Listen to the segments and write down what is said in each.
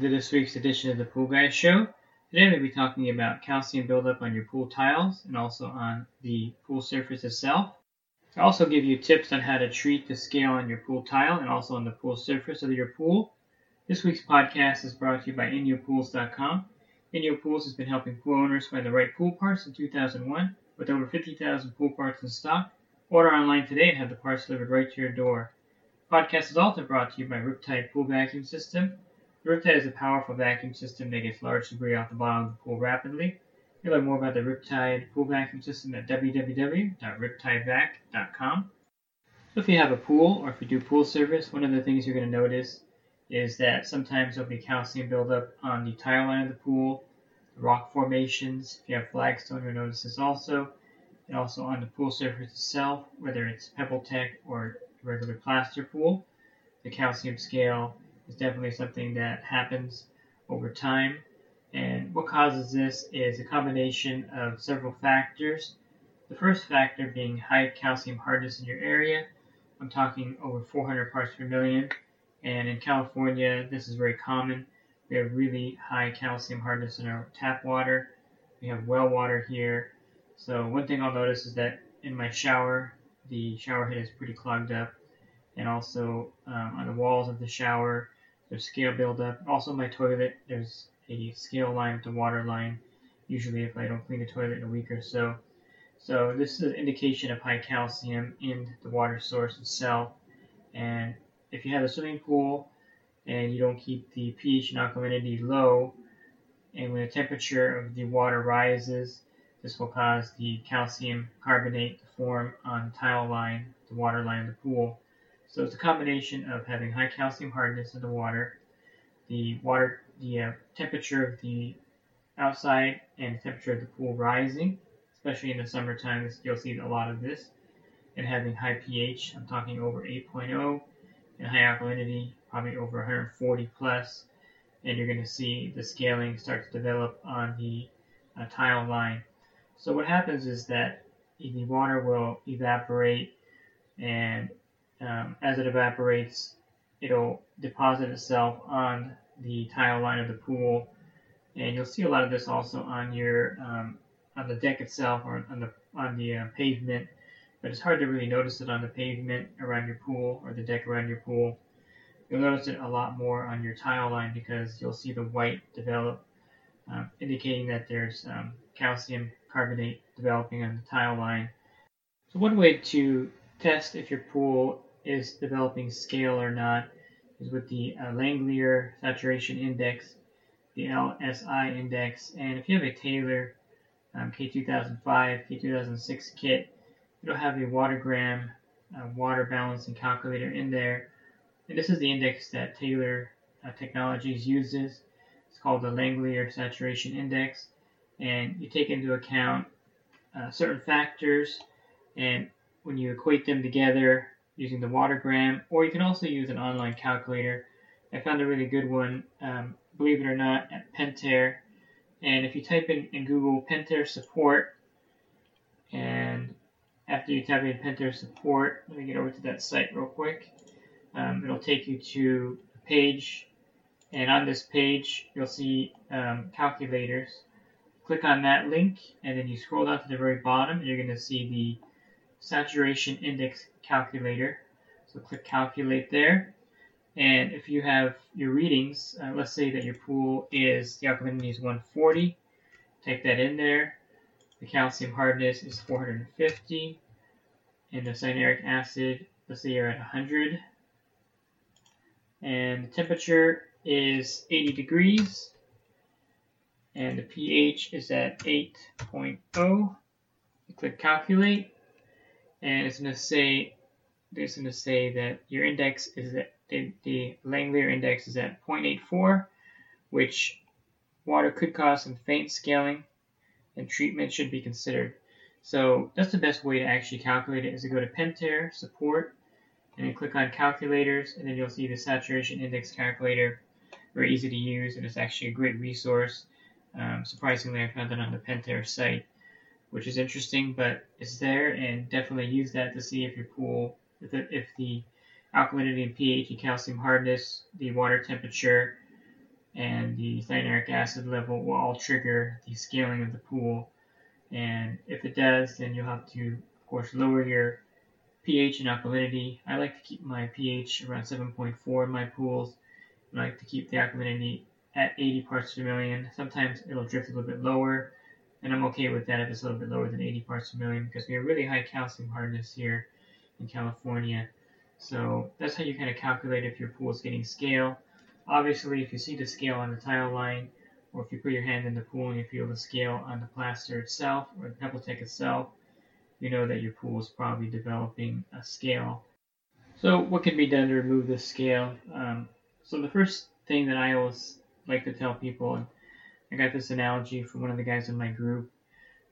To this week's edition of the Pool Guy Show. Today we'll be talking about calcium buildup on your pool tiles and also on the pool surface itself. I'll also give you tips on how to treat the scale on your pool tile and also on the pool surface of your pool. This week's podcast is brought to you by InyoPools.com. Inyo Pools has been helping pool owners find the right pool parts since 2001 with over 50,000 pool parts in stock. Order online today and have the parts delivered right to your door. Podcast is also brought to you by Riptide Pool Vacuum System. The Riptide is a powerful vacuum system that gets large debris off the bottom of the pool rapidly. You'll learn more about the Riptide Pool Vacuum System at www.riptidevac.com. So if you have a pool or if you do pool service, one of the things you're going to notice is that sometimes there'll be calcium buildup on the tile line of the pool, the rock formations. If you have flagstone, you'll notice this also, and also on the pool surface itself, whether it's PebbleTec or regular plaster pool. The calcium scale is definitely something that happens over time. And what causes this is a combination of several factors. The first factor being high calcium hardness in your area. I'm talking over 400 parts per million. And in California, this is very common. We have really high calcium hardness in our tap water. We have well water here. So one thing I'll notice is that in my shower, the shower head is pretty clogged up. And also um, on the walls of the shower, there's scale buildup. Also my toilet, there's a scale line the water line, usually if I don't clean the toilet in a week or so. So this is an indication of high calcium in the water source itself. And if you have a swimming pool and you don't keep the pH and alkalinity low, and when the temperature of the water rises, this will cause the calcium carbonate to form on the tile line, the water line of the pool. So it's a combination of having high calcium hardness in the water, the water, the uh, temperature of the outside and the temperature of the pool rising, especially in the summertime. You'll see a lot of this, and having high pH. I'm talking over 8.0 and high alkalinity, probably over 140 plus, and you're going to see the scaling start to develop on the uh, tile line. So what happens is that the water will evaporate, and um, as it evaporates, it'll deposit itself on the tile line of the pool, and you'll see a lot of this also on your um, on the deck itself or on the on the uh, pavement but it's hard to really notice it on the pavement around your pool or the deck around your pool. You'll notice it a lot more on your tile line because you'll see the white develop, um, indicating that there's um, calcium carbonate developing on the tile line. So one way to test if your pool is developing scale or not is with the uh, Langelier Saturation Index, the LSI index, and if you have a Taylor um, K2005, K2006 kit, it'll have a watergram uh, water balancing calculator in there. And this is the index that Taylor uh, Technologies uses. It's called the Langelier Saturation Index. And you take into account uh, certain factors, and when you equate them together using the watergram, or you can also use an online calculator. I found a really good one, um, believe it or not, at Pentair. And if you type in, in Google Pentair support, and after you type in Pentair support, let me get over to that site real quick. Um, it'll take you to a page, and on this page, you'll see um, calculators. Click on that link, and then you scroll down to the very bottom, and you're going to see the saturation index calculator. So click calculate there. And if you have your readings, uh, let's say that your pool is, the alkalinity is 140, type that in there. The calcium hardness is 450. And the cyanuric acid, let's say you're at 100. And the temperature is 80 degrees. And the pH is at 8.0. You click calculate. and it's going to say it's going to say that your index is at the, the Langelier index is at 0.84, which water could cause some faint scaling, and treatment should be considered. So that's the best way to actually calculate it is to go to Pentair support and then click on calculators and then you'll see the saturation index calculator. Very easy to use and it's actually a great resource. Um, surprisingly, I found it on the Pentair site, which is interesting, but it's there and definitely use that to see if your pool, if the, if the alkalinity and pH, and calcium hardness, the water temperature, and the cyanuric acid level will all trigger the scaling of the pool. And if it does, then you'll have to, of course, lower your pH and alkalinity. I like to keep my pH around 7.4 in my pools. I like to keep the alkalinity at 80 parts per million. Sometimes it'll drift a little bit lower, and I'm okay with that if it's a little bit lower than 80 parts per million because we have really high calcium hardness here in California. So that's how you kind of calculate if your pool is getting scale. Obviously, if you see the scale on the tile line, or if you put your hand in the pool and you feel the scale on the plaster itself or the pebble PebbleTec itself, you know that your pool is probably developing a scale. So what can be done to remove this scale? Um, so the first thing that I always like to tell people, and I got this analogy from one of the guys in my group,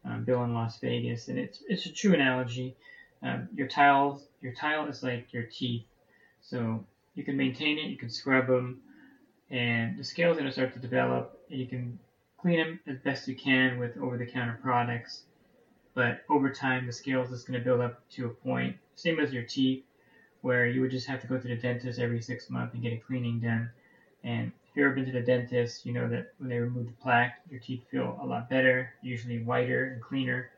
um, Bill in Las Vegas, and it's it's a true analogy. Um, your tiles, your tile is like your teeth. So you can maintain it, you can scrub them, and the scale's is going to start to develop. And you can clean them as best you can with over-the-counter products, but over time the scales is going to build up to a point, same as your teeth, where you would just have to go to the dentist every six months and get a cleaning done. And if you've ever been to the dentist, you know that when they remove the plaque, your teeth feel a lot better, usually whiter and cleaner.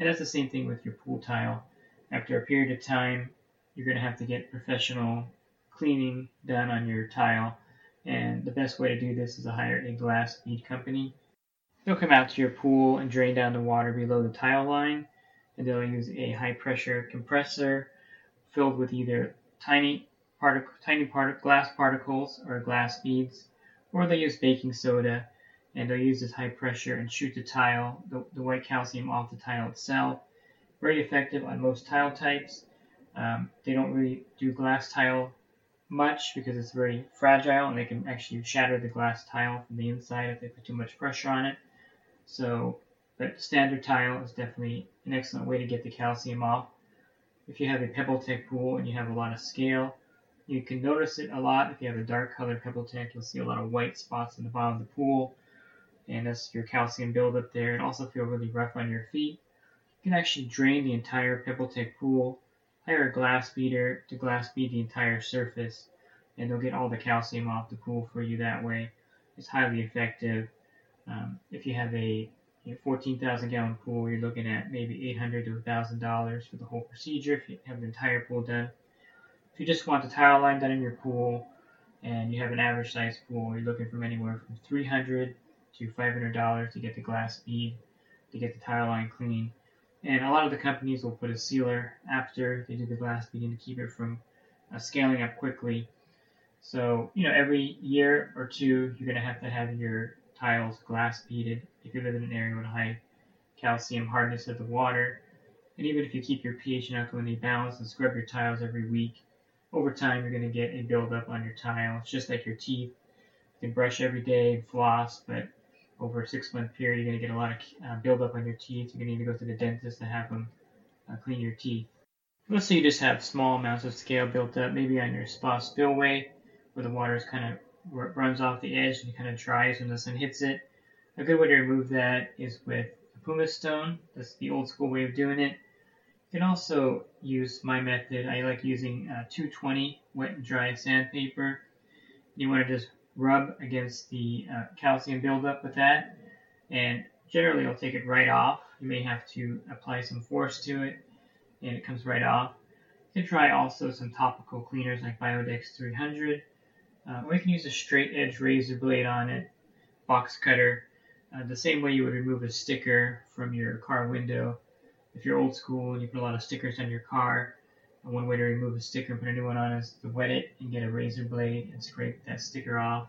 And that's the same thing with your pool tile. After a period of time, you're going to have to get professional cleaning done on your tile and the best way to do this is to hire a glass bead company. They'll come out to your pool and drain down the water below the tile line, and they'll use a high pressure compressor filled with either tiny tiny part- glass particles or glass beads, or they'll use baking soda and they'll use this high pressure and shoot the tile, the, the white calcium off the tile itself. Very effective on most tile types. Um, they don't really do glass tile much because it's very fragile and they can actually shatter the glass tile from the inside if they put too much pressure on it. So, but standard tile is definitely an excellent way to get the calcium off. If you have a PebbleTec pool and you have a lot of scale, you can notice it a lot. If you have a dark colored PebbleTec, you'll see a lot of white spots in the bottom of the pool, and that's your calcium buildup there. And also feel really rough on your feet. You can actually drain the entire PebbleTec pool hire a glass beater to glass bead the entire surface, and they'll get all the calcium off the pool for you that way. It's highly effective. Um, if you have a you know, 14,000 gallon pool, you're looking at maybe 800 to 1,000 dollars for the whole procedure if you have the entire pool done. If you just want the tile line done in your pool, and you have an average size pool, you're looking from anywhere from 300 to 500 dollars to get the glass bead to get the tile line clean. And a lot of the companies will put a sealer after they do the glass beading to keep it from uh, scaling up quickly. So, you know, every year or two, you're going to have to have your tiles glass beaded if you live in an area with high calcium hardness of the water. And even if you keep your pH and alkalinity balanced and scrub your tiles every week, over time you're going to get a buildup on your tile. It's just like your teeth. You can brush every day and floss, but over a six month period, you're going to get a lot of uh, buildup on your teeth. You're going to need to go to the dentist to have them uh, clean your teeth. Let's say you just have small amounts of scale built up, maybe on your spa spillway, where the water is kind of runs off the edge and kind of dries when the sun hits it. A good way to remove that is with a pumice stone. That's the old school way of doing it. You can also use my method. I like using uh, 220 wet and dry sandpaper. You want to just rub against the uh, calcium buildup with that, and generally it'll take it right off. You may have to apply some force to it, and it comes right off. You can try also some topical cleaners like Biodex 300, uh, or you can use a straight edge razor blade on it, box cutter, uh, the same way you would remove a sticker from your car window. If you're old school and you put a lot of stickers on your car, one way to remove a sticker and put a new one on is to wet it and get a razor blade and scrape that sticker off.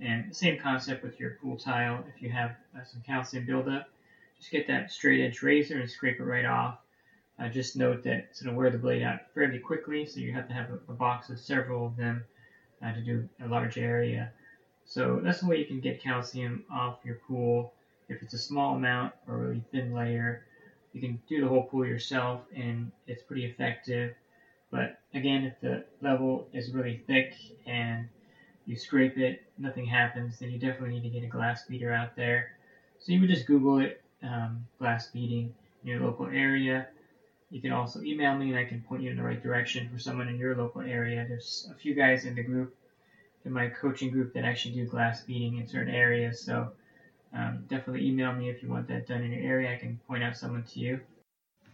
And same concept with your pool tile. If you have uh, some calcium buildup, just get that straight edge razor and scrape it right off. Uh, just note that it's going to wear the blade out fairly quickly, so you have to have a, a box of several of them uh, to do a large area. So that's the way you can get calcium off your pool. If it's a small amount or a really thin layer, you can do the whole pool yourself and it's pretty effective. But again, if the level is really thick and you scrape it, nothing happens, then you definitely need to get a glass beater out there. So you would just Google it, um, glass beading in your local area. You can also email me and I can point you in the right direction for someone in your local area. There's a few guys in the group, in my coaching group, that actually do glass beading in certain areas. So um, definitely email me if you want that done in your area. I can point out someone to you.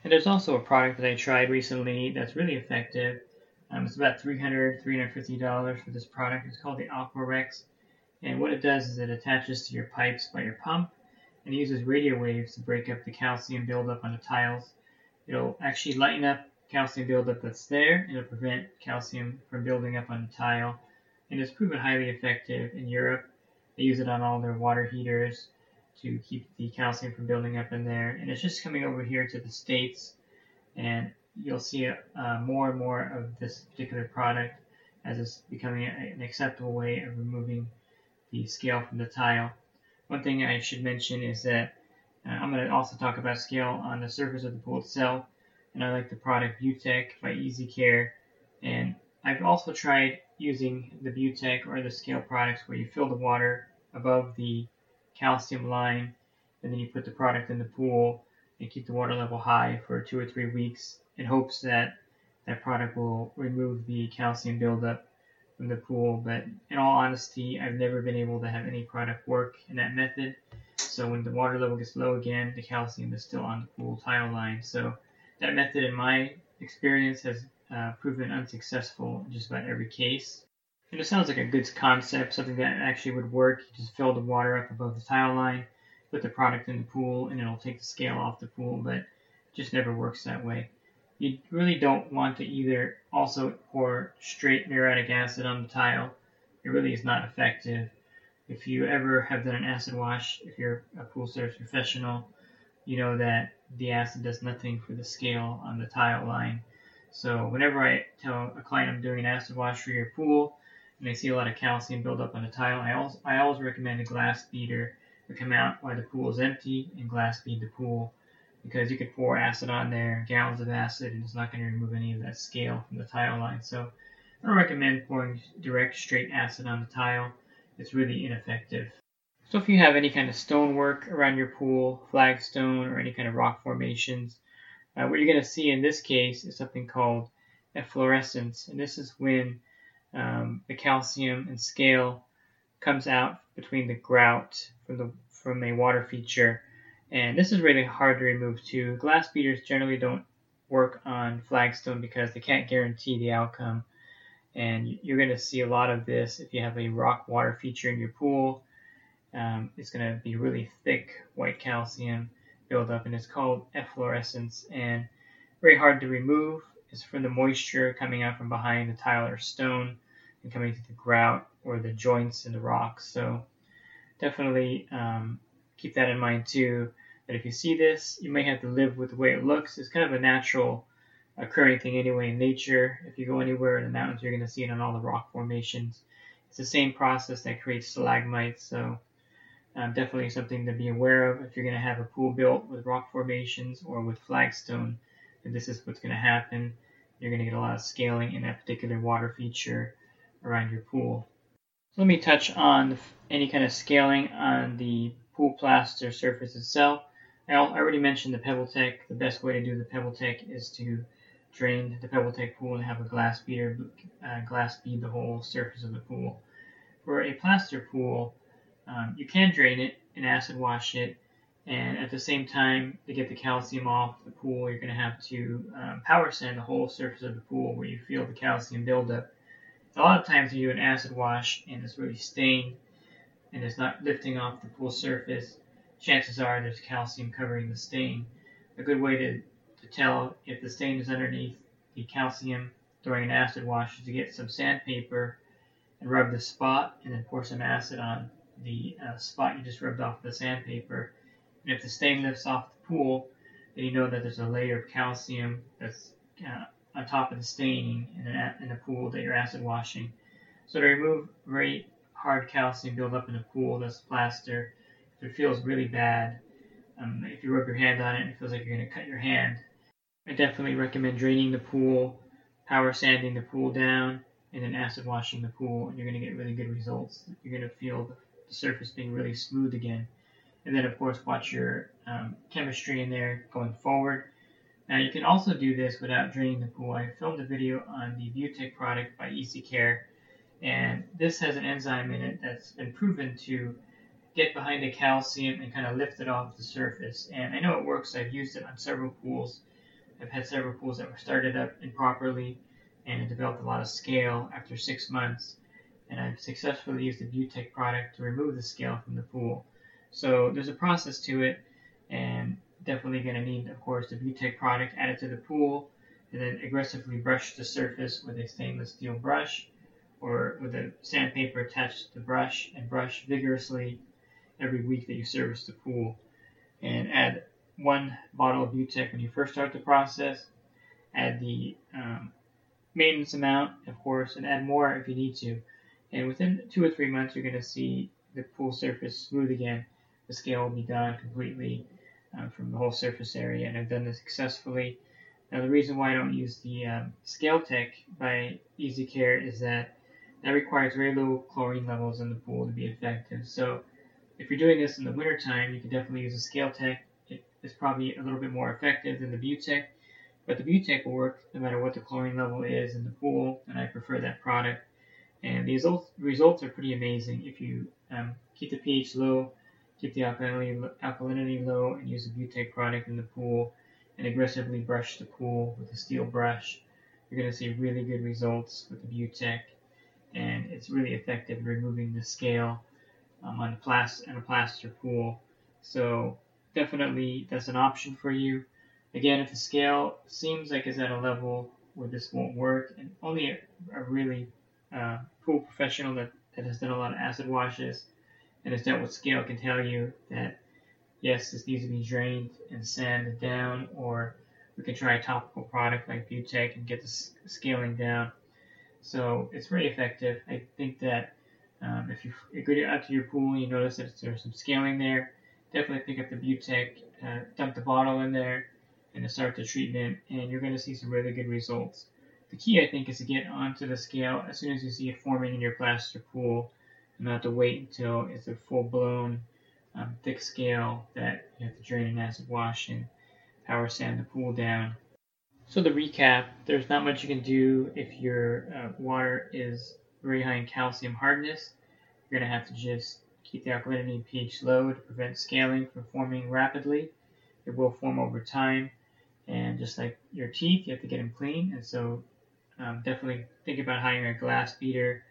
And there's also a product that I tried recently that's really effective. Um, it's about $300, $350 for this product. It's called the Aquarex. And what it does is it attaches to your pipes by your pump and uses radio waves to break up the calcium buildup on the tiles. It'll actually lighten up calcium buildup that's there and it'll prevent calcium from building up on the tile. And it's proven highly effective in Europe. They use it on all their water heaters to keep the calcium from building up in there. And it's just coming over here to the States. And you'll see uh, more and more of this particular product as it's becoming an acceptable way of removing the scale from the tile. One thing I should mention is that uh, I'm going to also talk about scale on the surface of the pool itself. And I like the product Butec by Easy Care. And I've also tried using the Butec or the scale products where you fill the water above the calcium line and then you put the product in the pool and keep the water level high for two or three weeks in hopes that that product will remove the calcium buildup from the pool. But in all honesty, I've never been able to have any product work in that method. So when the water level gets low again, the calcium is still on the pool tile line. So that method, in my experience, has uh, proven unsuccessful in just about every case. It sounds like a good concept, something that actually would work. You just fill the water up above the tile line, put the product in the pool, and it'll take the scale off the pool, but it just never works that way you really don't want to either also pour straight muriatic acid on the tile. It really is not effective. If you ever have done an acid wash, if you're a pool service professional, you know that the acid does nothing for the scale on the tile line. So whenever I tell a client I'm doing an acid wash for your pool, and they see a lot of calcium build up on the tile, I, also, I always recommend a glass beater to come out while the pool is empty and glass bead the pool because you could pour acid on there, gallons of acid, and it's not going to remove any of that scale from the tile line. So I don't recommend pouring direct straight acid on the tile. It's really ineffective. So if you have any kind of stonework around your pool, flagstone, or any kind of rock formations, uh, what you're going to see in this case is something called efflorescence, and this is when um, the calcium and scale comes out between the grout from the from a water feature and this is really hard to remove too. Glass beaters generally don't work on flagstone because they can't guarantee the outcome. And you're going to see a lot of this if you have a rock water feature in your pool. Um, it's going to be really thick white calcium buildup, and it's called efflorescence. And very hard to remove. It's from the moisture coming out from behind the tile or stone and coming to the grout or the joints in the rocks. So definitely um, keep that in mind too that if you see this, you may have to live with the way it looks. It's kind of a natural occurring thing anyway in nature. If you go anywhere in the mountains, you're going to see it on all the rock formations. It's the same process that creates stalagmites, so um, definitely something to be aware of if you're going to have a pool built with rock formations or with flagstone. This is what's going to happen. You're going to get a lot of scaling in that particular water feature around your pool. So let me touch on any kind of scaling on the pool plaster surface itself. I already mentioned the PebbleTec. The best way to do the PebbleTec is to drain the PebbleTec pool and have a glass beater uh, glass bead the whole surface of the pool. For a plaster pool, um, you can drain it and acid wash it, and at the same time, to get the calcium off the pool, you're going to have to um, power sand the whole surface of the pool where you feel the calcium buildup. A lot of times you do an acid wash and it's really stained and it's not lifting off the pool surface chances are there's calcium covering the stain. A good way to, to tell if the stain is underneath the calcium during an acid wash is to get some sandpaper and rub the spot and then pour some acid on the uh, spot you just rubbed off the sandpaper. And if the stain lifts off the pool, then you know that there's a layer of calcium that's uh, on top of the staining in, an, in a pool that you're acid washing. So to remove very hard calcium buildup in a pool that's plaster, if it feels really bad, um, if you rub your hand on it and it feels like you're going to cut your hand, I definitely recommend draining the pool, power sanding the pool down, and then acid washing the pool, and you're going to get really good results. You're going to feel the surface being really smooth again. And then, of course, watch your um, chemistry in there going forward. Now, you can also do this without draining the pool. I filmed a video on the Butech product by Easy Care, and this has an enzyme in it that's been proven to get behind the calcium and kind of lift it off the surface. And I know it works. I've used it on several pools. I've had several pools that were started up improperly and it developed a lot of scale after six months. And I've successfully used the Butech product to remove the scale from the pool. So there's a process to it, and definitely going to need, of course, the Butech product added to the pool, and then aggressively brush the surface with a stainless steel brush or with a sandpaper attached to the brush and brush vigorously every week that you service the pool. And add one bottle of Butech when you first start the process. Add the um, maintenance amount, of course, and add more if you need to. And within two or three months, you're going to see the pool surface smooth again. The scale will be gone completely uh, from the whole surface area, and I've done this successfully. Now, the reason why I don't use the um, Scale Tech by Easy Care is that that requires very low chlorine levels in the pool to be effective. So, if you're doing this in the wintertime, you can definitely use a Scale Tech. It is probably a little bit more effective than the Butech, but the Butech will work no matter what the chlorine level is in the pool, and I prefer that product. And the results, are pretty amazing if you um, keep the pH low keep the alkalinity, alkalinity low, and use a Butech product in the pool, and aggressively brush the pool with a steel brush. You're going to see really good results with the Butech, and it's really effective in removing the scale um, on, a plaster, on a plaster pool. So definitely that's an option for you. Again, if the scale seems like it's at a level where this won't work, and only a, a really uh, pool professional that, that has done a lot of acid washes and has dealt with scale can tell you that yes, this needs to be drained and sanded down, or we can try a topical product like Butech and get the scaling down. So it's very effective. I think that um, if you, go out to your pool and you notice that there's some scaling there, definitely pick up the Butech, uh, dump the bottle in there, and start the treatment, and you're going to see some really good results. The key, I think, is to get onto the scale as soon as you see it forming in your plaster pool and not to wait until it's a full blown um, thick scale that you have to drain and acid wash and power sand the pool down. So to recap, there's not much you can do if your uh, water is very high in calcium hardness. You're going to have to just keep the alkalinity and pH low to prevent scaling from forming rapidly. It will form over time, and just like your teeth, you have to get them clean. And so, um, definitely think about hiring a glass beater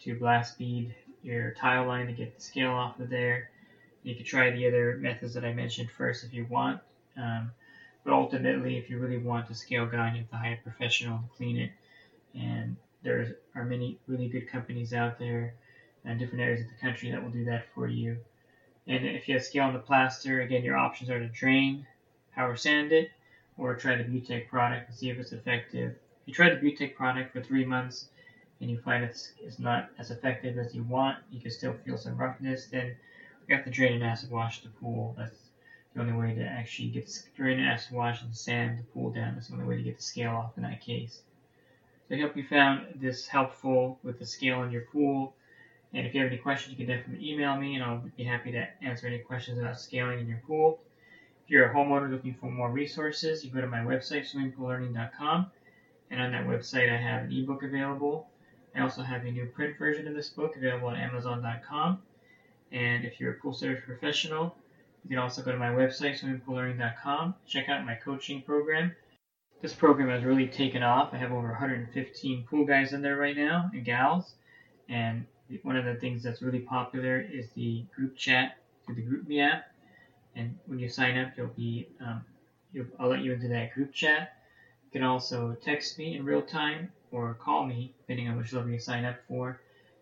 to blast bead your tile line to get the scale off of there. You could try the other methods that I mentioned first if you want. Um, but ultimately, if you really want the scale gone, you have to hire a professional to clean it. And there are many really good companies out there in different areas of the country that will do that for you. And if you have scale on the plaster, again, your options are to drain, power sand it, or try the Butech product and see if it's effective. If you try the Butech product for three months, and you find it's, it's not as effective as you want, you can still feel some roughness, then you have to drain and acid wash the pool. That's the only way to actually get the drain and acid wash and sand the pool down. That's the only way to get the scale off in that case. So I hope you found this helpful with the scale in your pool. And if you have any questions, you can definitely email me, and I'll be happy to answer any questions about scaling in your pool. If you're a homeowner looking for more resources, you go to my website, swimmingpoollearning.com, and on that website I have an ebook available I also have a new print version of this book available on Amazon.com. And if you're a pool service professional, you can also go to my website, swimmingpoollearning.com, check out my coaching program. This program has really taken off. I have over 115 pool guys in there right now and gals. And one of the things that's really popular is the group chat through the GroupMe app. And when you sign up, you'll be um, you'll, I'll let you into that group chat. You can also text me in real time or call me, depending on which level you sign up for.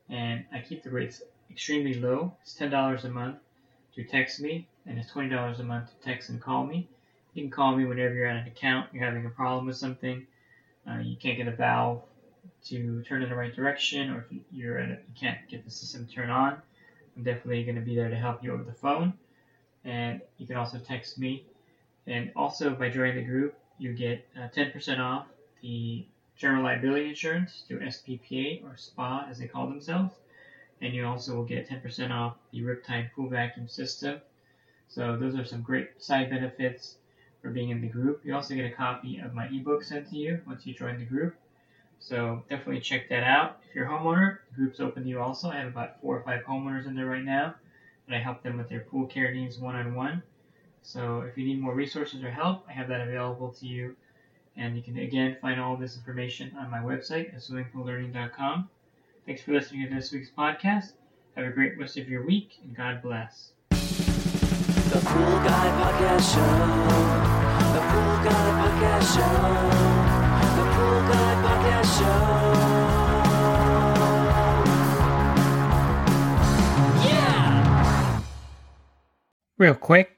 And I keep the rates extremely low. It's $10 a month to text me, and it's $20 a month to text and call me. you can call me whenever you're at an account, you're having a problem with something, uh, you can't get a valve to turn in the right direction, or if you're at a, you can't get the system to turn on. I'm definitely going to be there to help you over the phone. And you can also text me. And also, by joining the group, you get uh, 10% off the general liability insurance through SPPA or SPA as they call themselves. And you also will get 10% off the Riptide pool vacuum system. So those are some great side benefits for being in the group. You also get a copy of my ebook sent to you once you join the group. So definitely check that out. If you're a homeowner, the group's open to you also. I have about four or five homeowners in there right now, and I help them with their pool care needs one on one. So if you need more resources or help, I have that available to you. And you can again find all this information on my website at swimmingpoollearning.com. Thanks for listening to this week's podcast. Have a great rest of your week, and God bless. The Pool Guy Podcast Show. The Pool Guy Podcast Show. The Pool Guy Podcast Show. Yeah! Real quick,